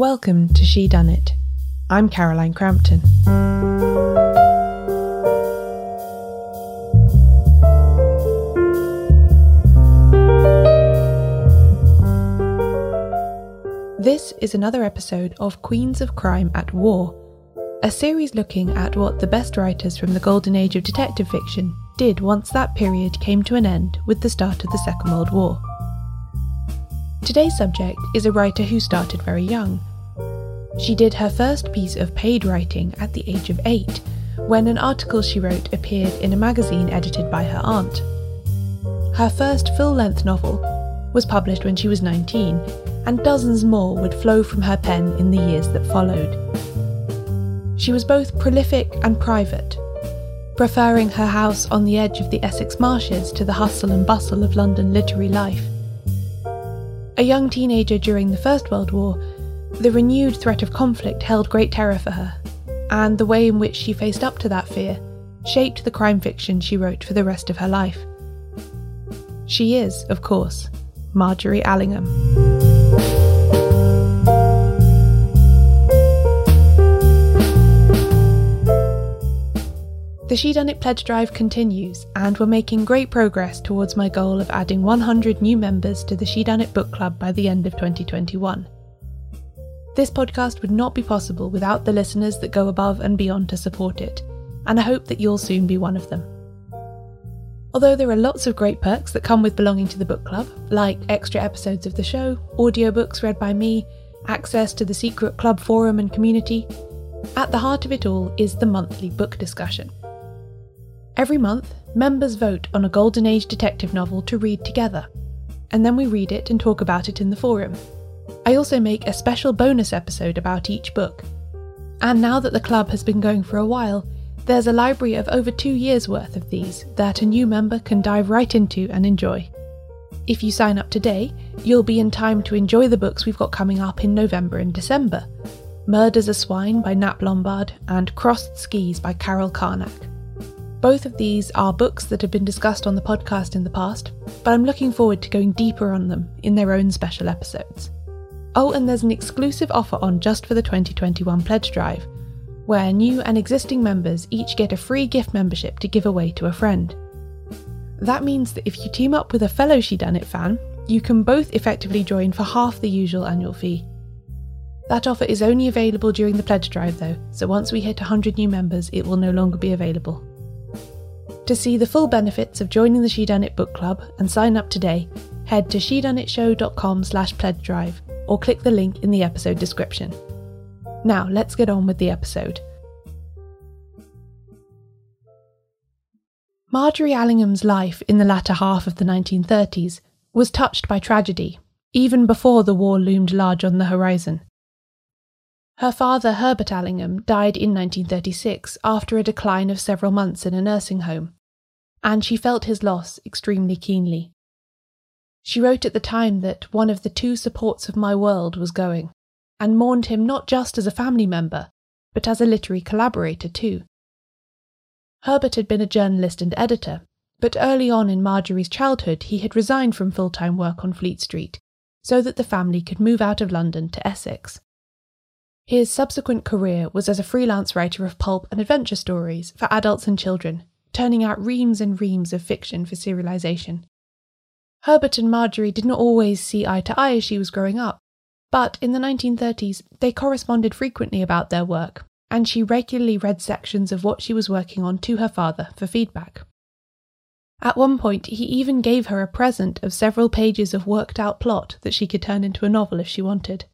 Welcome to Shedunnit. I'm Caroline Crampton. This is another episode of Queens of Crime at War, a series looking at what the best writers from the golden age of detective fiction did once that period came to an end with the start of the Second World War. Today's subject is a writer who started very young. She did her first piece of paid writing at the age of eight, when an article she wrote appeared in a magazine edited by her aunt. Her first full length novel was published when she was 19, and dozens more would flow from her pen in the years that followed. She was both prolific and private, preferring her house on the edge of the Essex marshes to the hustle and bustle of London literary life. A young teenager during the First World War, the renewed threat of conflict held great terror for her, and the way in which she faced up to that fear shaped the crime fiction she wrote for the rest of her life. She is, of course, Margery Allingham. The Shedunnit pledge drive continues, and we're making great progress towards my goal of adding 100 new members to the Shedunnit book club by the end of 2021. This podcast would not be possible without the listeners that go above and beyond to support it, and I hope that you'll soon be one of them. Although there are lots of great perks that come with belonging to the book club, like extra episodes of the show, audiobooks read by me, access to the secret club forum and community, at the heart of it all is the monthly book discussion. Every month, members vote on a Golden Age detective novel to read together, and then we read it and talk about it in the forum. I also make a special bonus episode about each book. And now that the club has been going for a while, there's a library of over two years' worth of these that a new member can dive right into and enjoy. If you sign up today, you'll be in time to enjoy the books we've got coming up in November and December Murders a Swine by Nap Lombard and Crossed Skis by Carol Carnac. Both of these are books that have been discussed on the podcast in the past, but I'm looking forward to going deeper on them in their own special episodes. Oh, and there's an exclusive offer on just for the 2021 Pledge Drive, where new and existing members each get a free gift membership to give away to a friend. That means that if you team up with a fellow Shedunnit fan, you can both effectively join for half the usual annual fee. That offer is only available during the pledge drive though, so once we hit 100 new members, it will no longer be available. To see the full benefits of joining the Shedunnit book club and sign up today, head to shedunnitshow.com slash pledge drive or click the link in the episode description. Now, let's get on with the episode. Margery Allingham's life in the latter half of the 1930s was touched by tragedy, even before the war loomed large on the horizon. Her father, Herbert Allingham, died in 1936 after a decline of several months in a nursing home, and she felt his loss extremely keenly. She wrote at the time that one of the two supports of my world was going, and mourned him not just as a family member, but as a literary collaborator too. Herbert had been a journalist and editor, but early on in Margery's childhood he had resigned from full time work on Fleet Street so that the family could move out of London to Essex. His subsequent career was as a freelance writer of pulp and adventure stories for adults and children, turning out reams and reams of fiction for serialization. Herbert and Margery did not always see eye to eye as she was growing up, but in the 1930s they corresponded frequently about their work, and she regularly read sections of what she was working on to her father for feedback. At one point, he even gave her a present of several pages of worked out plot that she could turn into a novel if she wanted.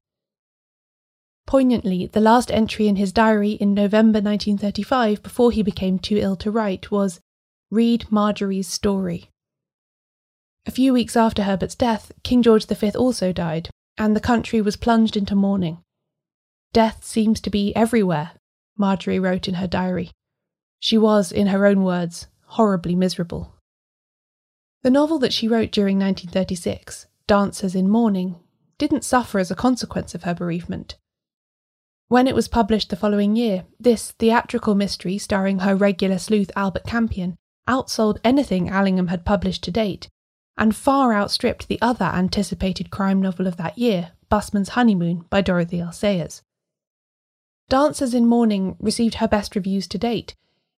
Poignantly, the last entry in his diary in November 1935, before he became too ill to write, was Read Margery's story. A few weeks after Herbert's death, King George V also died, and the country was plunged into mourning. Death seems to be everywhere, Margery wrote in her diary. She was, in her own words, horribly miserable. The novel that she wrote during 1936, Dancers in Mourning, didn't suffer as a consequence of her bereavement. When it was published the following year, this theatrical mystery starring her regular sleuth Albert Campion outsold anything Allingham had published to date and far outstripped the other anticipated crime novel of that year, Busman's Honeymoon by Dorothy L. Sayers. Dancers in Mourning received her best reviews to date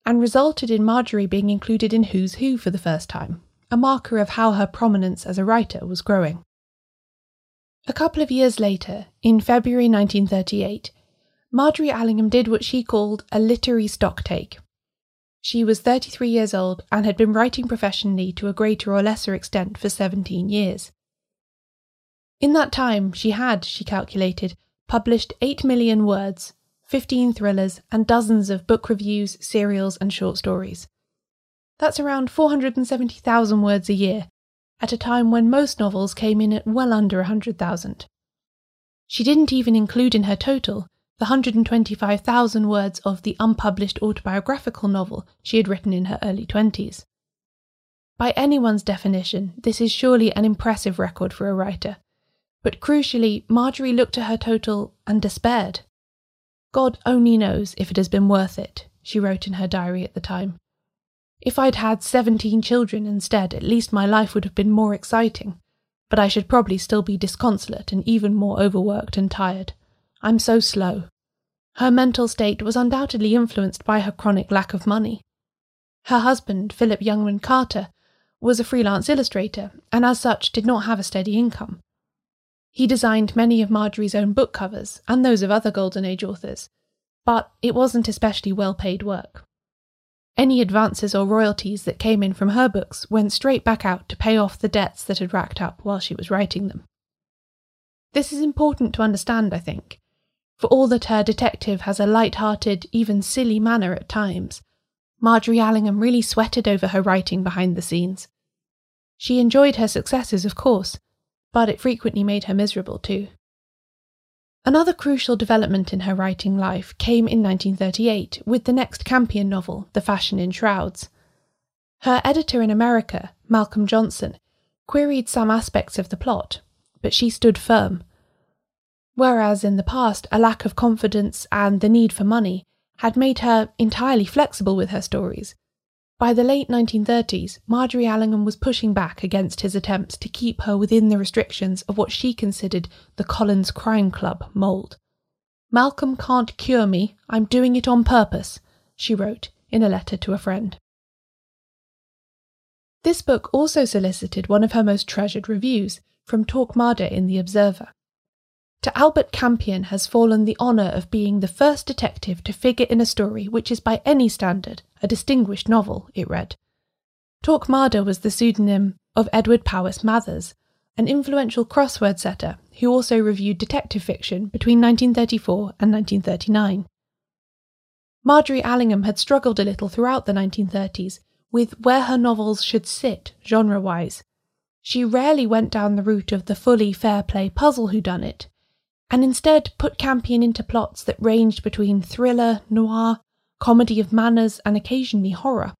and resulted in Margery being included in Who's Who for the first time, a marker of how her prominence as a writer was growing. A couple of years later, in February 1938, Margery Allingham did what she called a literary stocktake. She was 33 years old and had been writing professionally to a greater or lesser extent for 17 years. In that time, she had, she calculated, published 8 million words, 15 thrillers, and dozens of book reviews, serials, and short stories. That's around 470,000 words a year, at a time when most novels came in at well under 100,000. She didn't even include in her total the 125,000 words of the unpublished autobiographical novel she had written in her early 20s. By anyone's definition, this is surely an impressive record for a writer. But crucially, Margery looked at her total and despaired. God only knows if it has been worth it, she wrote in her diary at the time. If I'd had 17 children instead, at least my life would have been more exciting, but I should probably still be disconsolate and even more overworked and tired. I'm so slow. Her mental state was undoubtedly influenced by her chronic lack of money. Her husband, Philip Youngman Carter, was a freelance illustrator and as such did not have a steady income. He designed many of Margery's own book covers and those of other Golden Age authors, but it wasn't especially well paid work. Any advances or royalties that came in from her books went straight back out to pay off the debts that had racked up while she was writing them. This is important to understand, I think, for all that her detective has a light-hearted, even silly manner at times, Margery Allingham really sweated over her writing behind the scenes. She enjoyed her successes, of course, but it frequently made her miserable too. Another crucial development in her writing life came in 1938 with the next Campion novel, The Fashion in Shrouds. Her editor in America, Malcolm Johnson, queried some aspects of the plot, but she stood firm. Whereas in the past, a lack of confidence and the need for money had made her entirely flexible with her stories. By the late 1930s, Margery Allingham was pushing back against his attempts to keep her within the restrictions of what she considered the Collins Crime Club mould. Malcolm can't cure me, I'm doing it on purpose, she wrote in a letter to a friend. This book also solicited one of her most treasured reviews from Torquemada in The Observer. To Albert Campion has fallen the honour of being the first detective to figure in a story which is by any standard a distinguished novel, it read. Torquemada was the pseudonym of Edward Powys Mathers, an influential crossword setter who also reviewed detective fiction between 1934 and 1939. Margery Allingham had struggled a little throughout the 1930s with where her novels should sit genre wise. She rarely went down the route of the fully fair play puzzle whodunit, and instead put Campion into plots that ranged between thriller, noir, comedy of manners, and occasionally horror.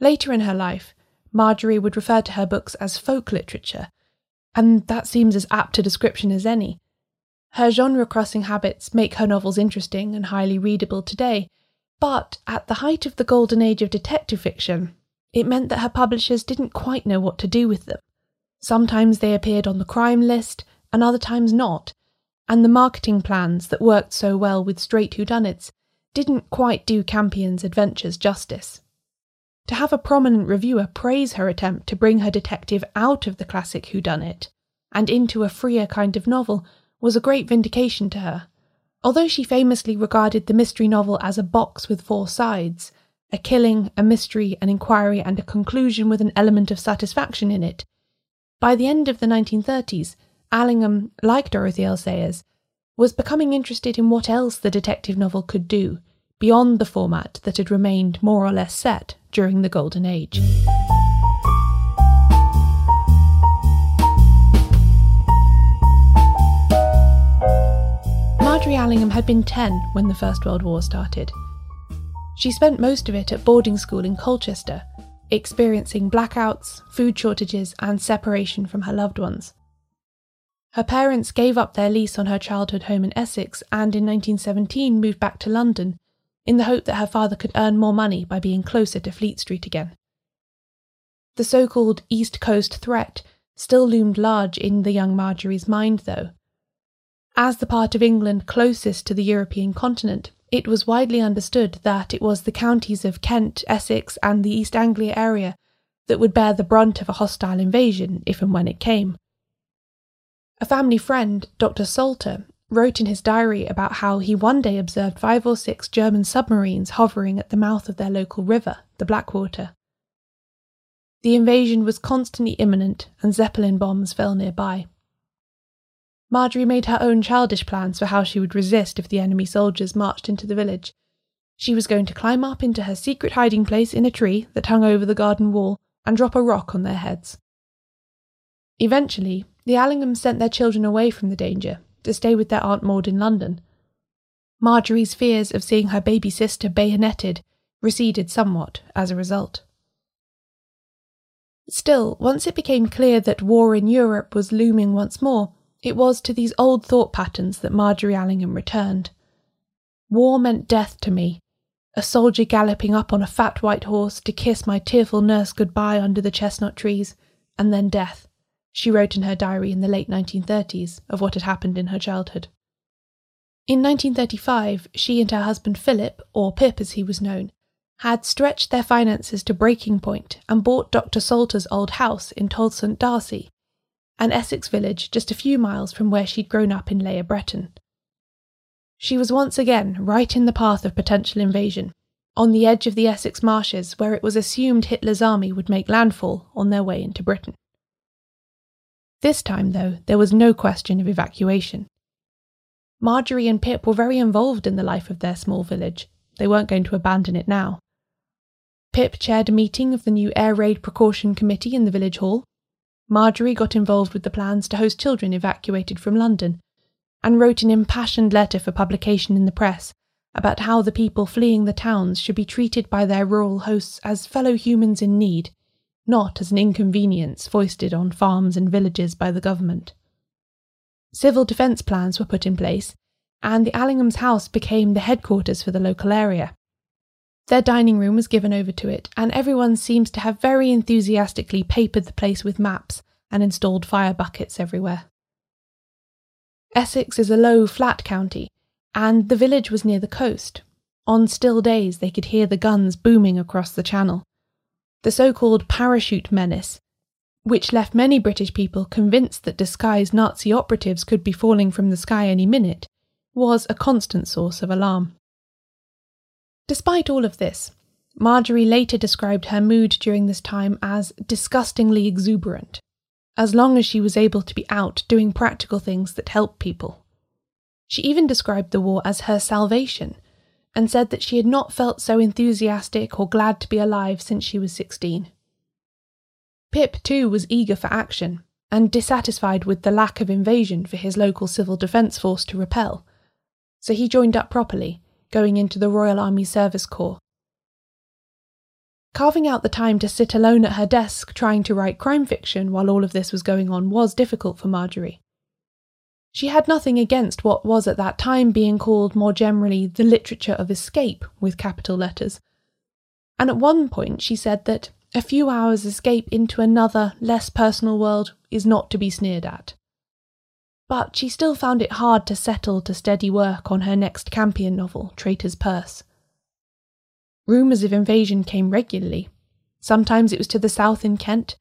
Later in her life, Margery would refer to her books as folk literature, and that seems as apt a description as any. Her genre crossing habits make her novels interesting and highly readable today, but at the height of the golden age of detective fiction, it meant that her publishers didn't quite know what to do with them. Sometimes they appeared on the crime list, and other times not, and the marketing plans that worked so well with straight whodunits didn't quite do Campion's adventures justice. To have a prominent reviewer praise her attempt to bring her detective out of the classic whodunit and into a freer kind of novel was a great vindication to her. Although she famously regarded the mystery novel as a box with four sides a killing, a mystery, an inquiry, and a conclusion with an element of satisfaction in it by the end of the 1930s, Allingham, like Dorothy L. Sayers, was becoming interested in what else the detective novel could do beyond the format that had remained more or less set during the Golden Age. Margery Allingham had been 10 when the First World War started. She spent most of it at boarding school in Colchester, experiencing blackouts, food shortages, and separation from her loved ones. Her parents gave up their lease on her childhood home in Essex and in 1917 moved back to London in the hope that her father could earn more money by being closer to Fleet Street again. The so called East Coast threat still loomed large in the young Margery's mind, though, As the part of England closest to the European continent, it was widely understood that it was the counties of Kent, Essex, and the East Anglia area that would bear the brunt of a hostile invasion if and when it came. A family friend, Dr. Salter, wrote in his diary about how he one day observed five or six German submarines hovering at the mouth of their local river, the Blackwater. The invasion was constantly imminent, and Zeppelin bombs fell nearby. Margery made her own childish plans for how she would resist if the enemy soldiers marched into the village. She was going to climb up into her secret hiding place in a tree that hung over the garden wall and drop a rock on their heads. Eventually, the Allinghams sent their children away from the danger to stay with their Aunt Maud in London. Margery's fears of seeing her baby sister bayoneted receded somewhat as a result. Still, once it became clear that war in Europe was looming once more, it was to these old thought patterns that Margery Allingham returned. War meant death to me, a soldier galloping up on a fat white horse to kiss my tearful nurse goodbye under the chestnut trees, and then death, she wrote in her diary in the late 1930s of what had happened in her childhood. In 1935, she and her husband Philip, or Pip as he was known, had stretched their finances to breaking point and bought Dr. Salter's old house in Tolleshunt D'Arcy, an Essex village just a few miles from where she'd grown up in Layer Breton. She was once again right in the path of potential invasion, on the edge of the Essex marshes where it was assumed Hitler's army would make landfall on their way into Britain. This time, though, there was no question of evacuation. Margery and Pip were very involved in the life of their small village. They weren't going to abandon it now. Pip chaired a meeting of the new Air Raid Precaution Committee in the village hall, Margery got involved with the plans to host children evacuated from London and wrote an impassioned letter for publication in the press about how the people fleeing the towns should be treated by their rural hosts as fellow humans in need, not as an inconvenience foisted on farms and villages by the government. Civil defence plans were put in place, and the Allingham's house became the headquarters for the local area. Their dining room was given over to it, and everyone seems to have very enthusiastically papered the place with maps and installed fire buckets everywhere. Essex is a low, flat county, and the village was near the coast. On still days, they could hear the guns booming across the channel. The so called parachute menace, which left many British people convinced that disguised Nazi operatives could be falling from the sky any minute, was a constant source of alarm. Despite all of this, Margery later described her mood during this time as disgustingly exuberant, as long as she was able to be out doing practical things that help people. She even described the war as her salvation, and said that she had not felt so enthusiastic or glad to be alive since she was 16. Pip, too, was eager for action, and dissatisfied with the lack of invasion for his local civil defence force to repel, so he joined up properly going into the Royal Army Service Corps. Carving out the time to sit alone at her desk trying to write crime fiction while all of this was going on was difficult for Margery. She had nothing against what was at that time being called more generally the literature of escape with capital letters. And at one point she said that a few hours' escape into another, less personal world is not to be sneered at but she still found it hard to settle to steady work on her next Campion novel, Traitor's Purse. Rumours of invasion came regularly. Sometimes it was to the south in Kent,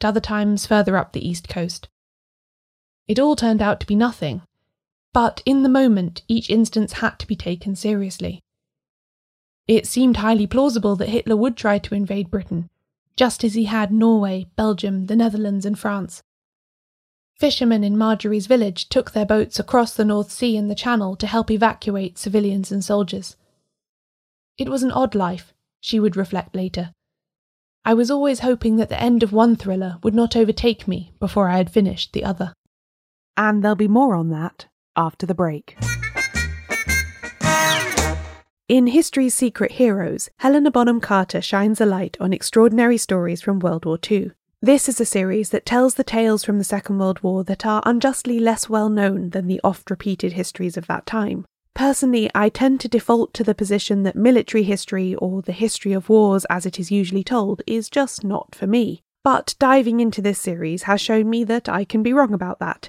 at other times further up the east coast. It all turned out to be nothing, but in the moment each instance had to be taken seriously. It seemed highly plausible that Hitler would try to invade Britain, just as he had Norway, Belgium, the Netherlands, and France. Fishermen in Margery's village took their boats across the North Sea and the Channel to help evacuate civilians and soldiers. It was an odd life, she would reflect later. I was always hoping that the end of one thriller would not overtake me before I had finished the other. And there'll be more on that after the break. In History's Secret Heroes, Helena Bonham Carter shines a light on extraordinary stories from World War II. This is a series that tells the tales from the Second World War that are unjustly less well known than the oft repeated histories of that time. Personally, I tend to default to the position that military history, or the history of wars as it is usually told, is just not for me. But diving into this series has shown me that I can be wrong about that,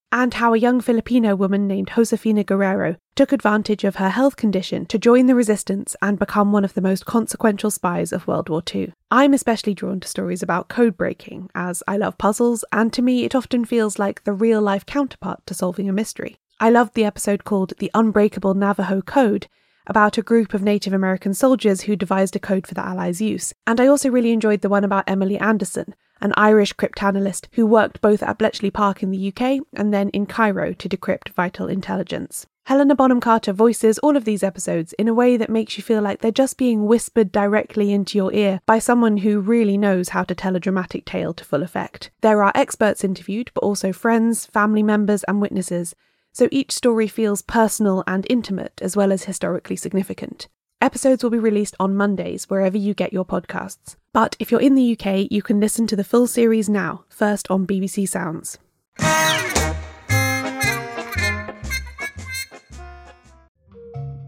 and how a young Filipino woman named Josefina Guerrero took advantage of her health condition to join the resistance and become one of the most consequential spies of World War II. I'm especially drawn to stories about code breaking, as I love puzzles, and to me it often feels like the real life counterpart to solving a mystery. I loved the episode called The Unbreakable Navajo Code, about a group of Native American soldiers who devised a code for the Allies' use. And I also really enjoyed the one about Emily Anderson, an Irish cryptanalyst who worked both at Bletchley Park in the UK and then in Cairo to decrypt vital intelligence. Helena Bonham Carter voices all of these episodes in a way that makes you feel like they're just being whispered directly into your ear by someone who really knows how to tell a dramatic tale to full effect. There are experts interviewed, but also friends, family members, and witnesses, so each story feels personal and intimate as well as historically significant. Episodes will be released on Mondays wherever you get your podcasts. But if you're in the UK, you can listen to the full series now, first on BBC Sounds.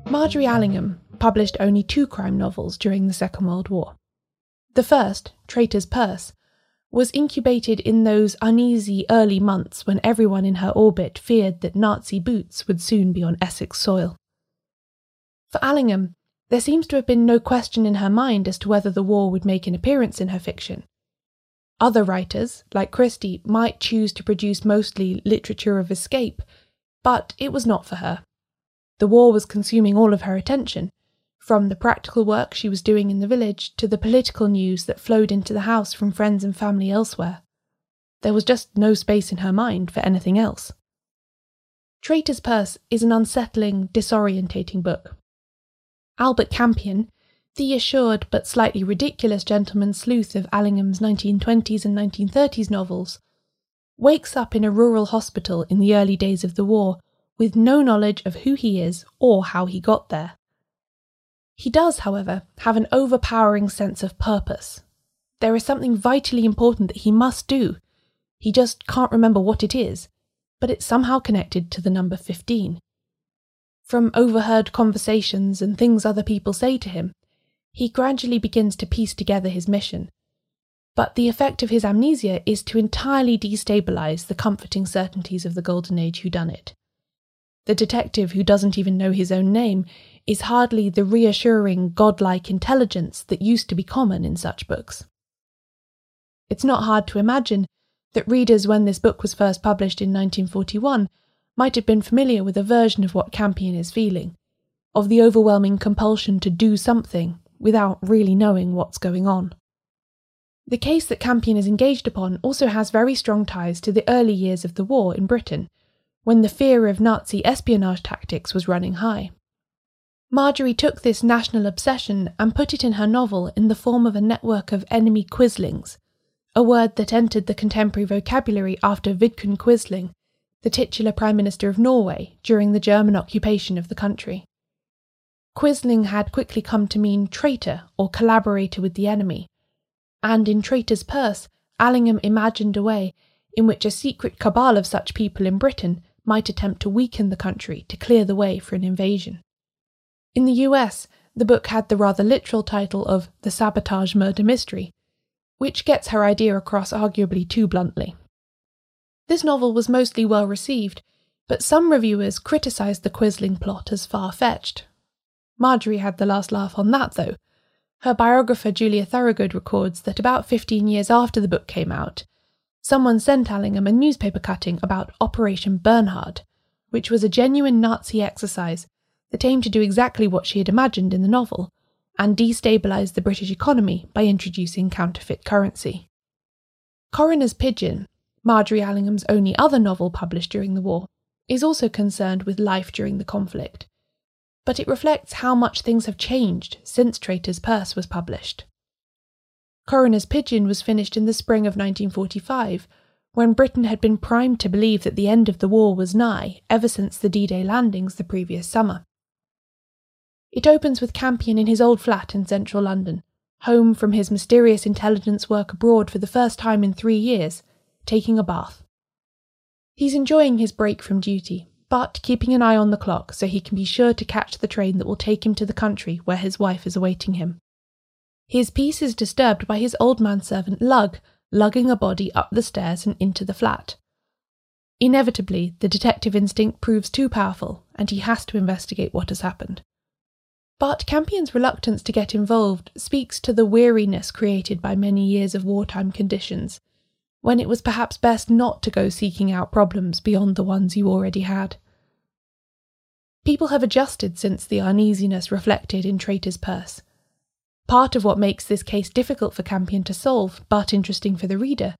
Margery Allingham published only two crime novels during the Second World War. The first, Traitor's Purse, was incubated in those uneasy early months when everyone in her orbit feared that Nazi boots would soon be on Essex soil. For Allingham, there seems to have been no question in her mind as to whether the war would make an appearance in her fiction. Other writers, like Christie, might choose to produce mostly literature of escape, but it was not for her. The war was consuming all of her attention, from the practical work she was doing in the village to the political news that flowed into the house from friends and family elsewhere. There was just no space in her mind for anything else. Traitor's Purse is an unsettling, disorientating book. Albert Campion, the assured but slightly ridiculous gentleman sleuth of Allingham's 1920s and 1930s novels, wakes up in a rural hospital in the early days of the war with no knowledge of who he is or how he got there. He does, however, have an overpowering sense of purpose. There is something vitally important that he must do. He just can't remember what it is, but it's somehow connected to the number 15. From overheard conversations and things other people say to him, he gradually begins to piece together his mission. But the effect of his amnesia is to entirely destabilize the comforting certainties of the Golden Age whodunit. The detective who doesn't even know his own name is hardly the reassuring, godlike intelligence that used to be common in such books. It's not hard to imagine that readers, when this book was first published in 1941, might have been familiar with a version of what Campion is feeling, of the overwhelming compulsion to do something without really knowing what's going on. The case that Campion is engaged upon also has very strong ties to the early years of the war in Britain, when the fear of Nazi espionage tactics was running high. Margery took this national obsession and put it in her novel in the form of a network of enemy quislings, a word that entered the contemporary vocabulary after Vidkun Quisling the titular Prime Minister of Norway during the German occupation of the country. Quisling had quickly come to mean traitor or collaborator with the enemy, and in Traitor's Purse, Allingham imagined a way in which a secret cabal of such people in Britain might attempt to weaken the country to clear the way for an invasion. In the US, the book had the rather literal title of The Sabotage Murder Mystery, which gets her idea across arguably too bluntly. This novel was mostly well received, but some reviewers criticised the Quisling plot as far fetched. Margery had the last laugh on that, though. Her biographer Julia Thorogood records that about 15 years after the book came out, someone sent Allingham a newspaper cutting about Operation Bernhard, which was a genuine Nazi exercise that aimed to do exactly what she had imagined in the novel and destabilise the British economy by introducing counterfeit currency. Coroner's Pidgin, Margery Allingham's only other novel published during the war, is also concerned with life during the conflict, but it reflects how much things have changed since Traitor's Purse was published. Coroner's Pidgin was finished in the spring of 1945, when Britain had been primed to believe that the end of the war was nigh ever since the D Day landings the previous summer. It opens with Campion in his old flat in central London, home from his mysterious intelligence work abroad for the first time in three years, taking a bath. He's enjoying his break from duty, but keeping an eye on the clock so he can be sure to catch the train that will take him to the country where his wife is awaiting him. His peace is disturbed by his old manservant Lugg lugging a body up the stairs and into the flat. Inevitably, the detective instinct proves too powerful, and he has to investigate what has happened. But Campion's reluctance to get involved speaks to the weariness created by many years of wartime conditions, when it was perhaps best not to go seeking out problems beyond the ones you already had. People have adjusted since the uneasiness reflected in Traitor's Purse. Part of what makes this case difficult for Campion to solve, but interesting for the reader,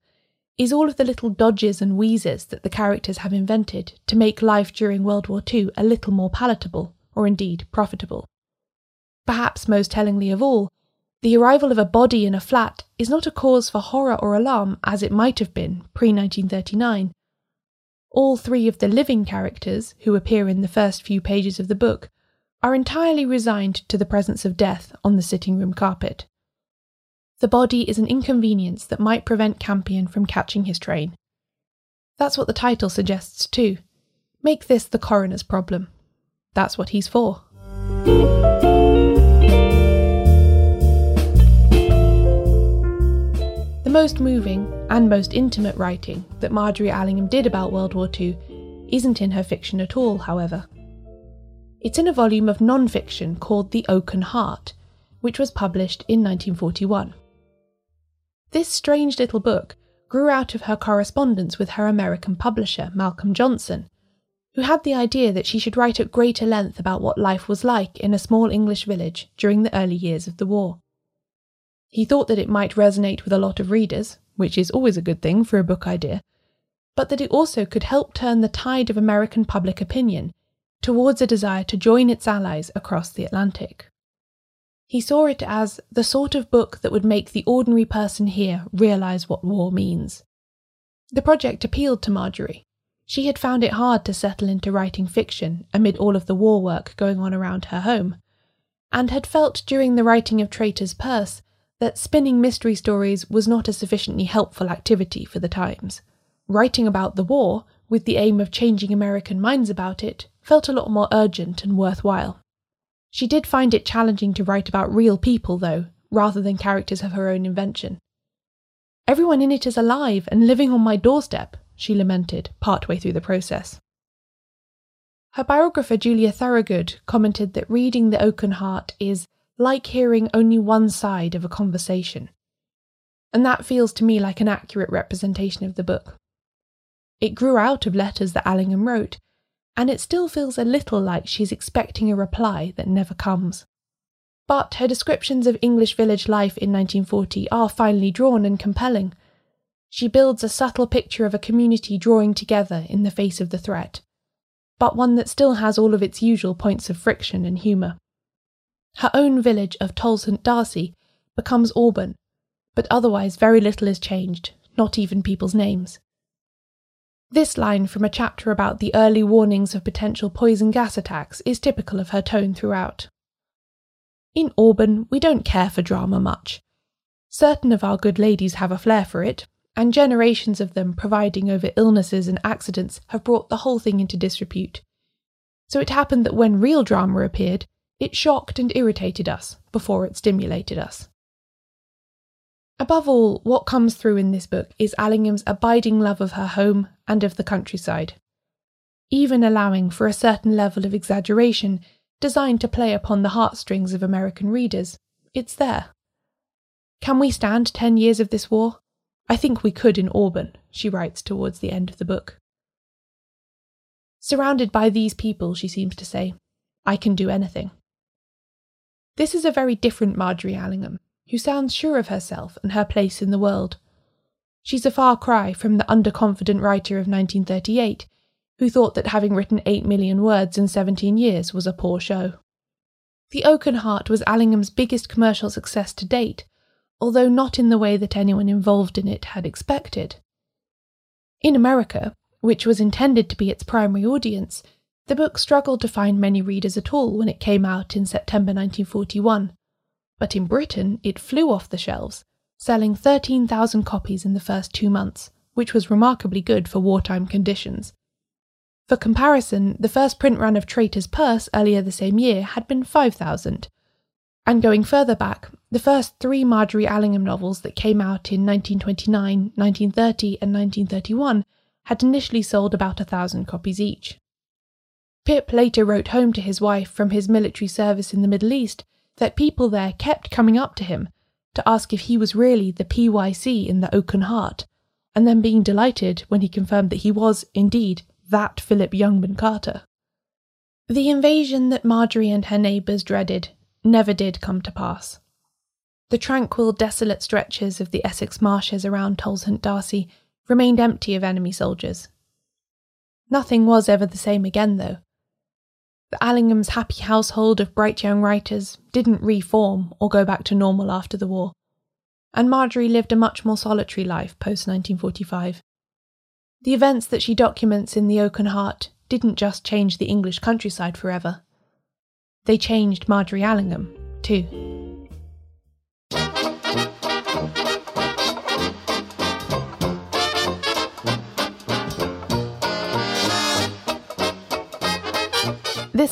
is all of the little dodges and wheezes that the characters have invented to make life during World War II a little more palatable, or indeed profitable. Perhaps most tellingly of all, the arrival of a body in a flat is not a cause for horror or alarm as it might have been pre 1939. All three of the living characters, who appear in the first few pages of the book, are entirely resigned to the presence of death on the sitting room carpet. The body is an inconvenience that might prevent Campion from catching his train. That's what the title suggests too. Make this the coroner's problem. That's what he's for. Most moving and most intimate writing that Margery Allingham did about World War II isn't in her fiction at all, however. It's in a volume of non fiction called The Oaken Heart, which was published in 1941. This strange little book grew out of her correspondence with her American publisher, Malcolm Johnson, who had the idea that she should write at greater length about what life was like in a small English village during the early years of the war. He thought that it might resonate with a lot of readers, which is always a good thing for a book idea, but that it also could help turn the tide of American public opinion towards a desire to join its allies across the Atlantic. He saw it as the sort of book that would make the ordinary person here realize what war means. The project appealed to Margery. She had found it hard to settle into writing fiction amid all of the war work going on around her home, and had felt during the writing of Traitor's Purse that spinning mystery stories was not a sufficiently helpful activity for the times. Writing about the war, with the aim of changing American minds about it, felt a lot more urgent and worthwhile. She did find it challenging to write about real people, though, rather than characters of her own invention. Everyone in it is alive and living on my doorstep, she lamented partway through the process. Her biographer Julia Thorogood commented that reading The Oaken Heart is like hearing only one side of a conversation. And that feels to me like an accurate representation of the book. It grew out of letters that Allingham wrote, and it still feels a little like she's expecting a reply that never comes. But her descriptions of English village life in 1940 are finely drawn and compelling. She builds a subtle picture of a community drawing together in the face of the threat, but one that still has all of its usual points of friction and humour. Her own village of Tolleshunt D'Arcy becomes Auburn, but otherwise very little is changed, not even people's names. This line from a chapter about the early warnings of potential poison gas attacks is typical of her tone throughout. In Auburn, we don't care for drama much. Certain of our good ladies have a flair for it, and generations of them providing over illnesses and accidents have brought the whole thing into disrepute. So it happened that when real drama appeared, it shocked and irritated us before it stimulated us. Above all, what comes through in this book is Allingham's abiding love of her home and of the countryside, even allowing for a certain level of exaggeration designed to play upon the heartstrings of American readers. It's there. Can we stand ten years of this war? I think we could in Auburn, she writes towards the end of the book. Surrounded by these people, she seems to say, I can do anything. This is a very different Margery Allingham, who sounds sure of herself and her place in the world. She's a far cry from the underconfident writer of 1938, who thought that having written 8 million words in 17 years was a poor show. The Oaken Heart was Allingham's biggest commercial success to date, although not in the way that anyone involved in it had expected. In America, which was intended to be its primary audience, the book struggled to find many readers at all when it came out in September 1941. But in Britain, it flew off the shelves, selling 13,000 copies in the first two months, which was remarkably good for wartime conditions. For comparison, the first print run of Traitor's Purse earlier the same year had been 5,000. And going further back, the first three Margery Allingham novels that came out in 1929, 1930, and 1931 had initially sold about a thousand copies each. Pip later wrote home to his wife from his military service in the Middle East that people there kept coming up to him to ask if he was really the PYC in the Oaken Heart, and then being delighted when he confirmed that he was, indeed, that Philip Youngman Carter. The invasion that Margery and her neighbours dreaded never did come to pass. The tranquil, desolate stretches of the Essex marshes around Tolleshunt D'Arcy remained empty of enemy soldiers. Nothing was ever the same again, though. The Allingham's happy household of bright young writers didn't reform or go back to normal after the war, and Margery lived a much more solitary life post 1945. The events that she documents in The Oaken Heart didn't just change the English countryside forever, they changed Margery Allingham, too.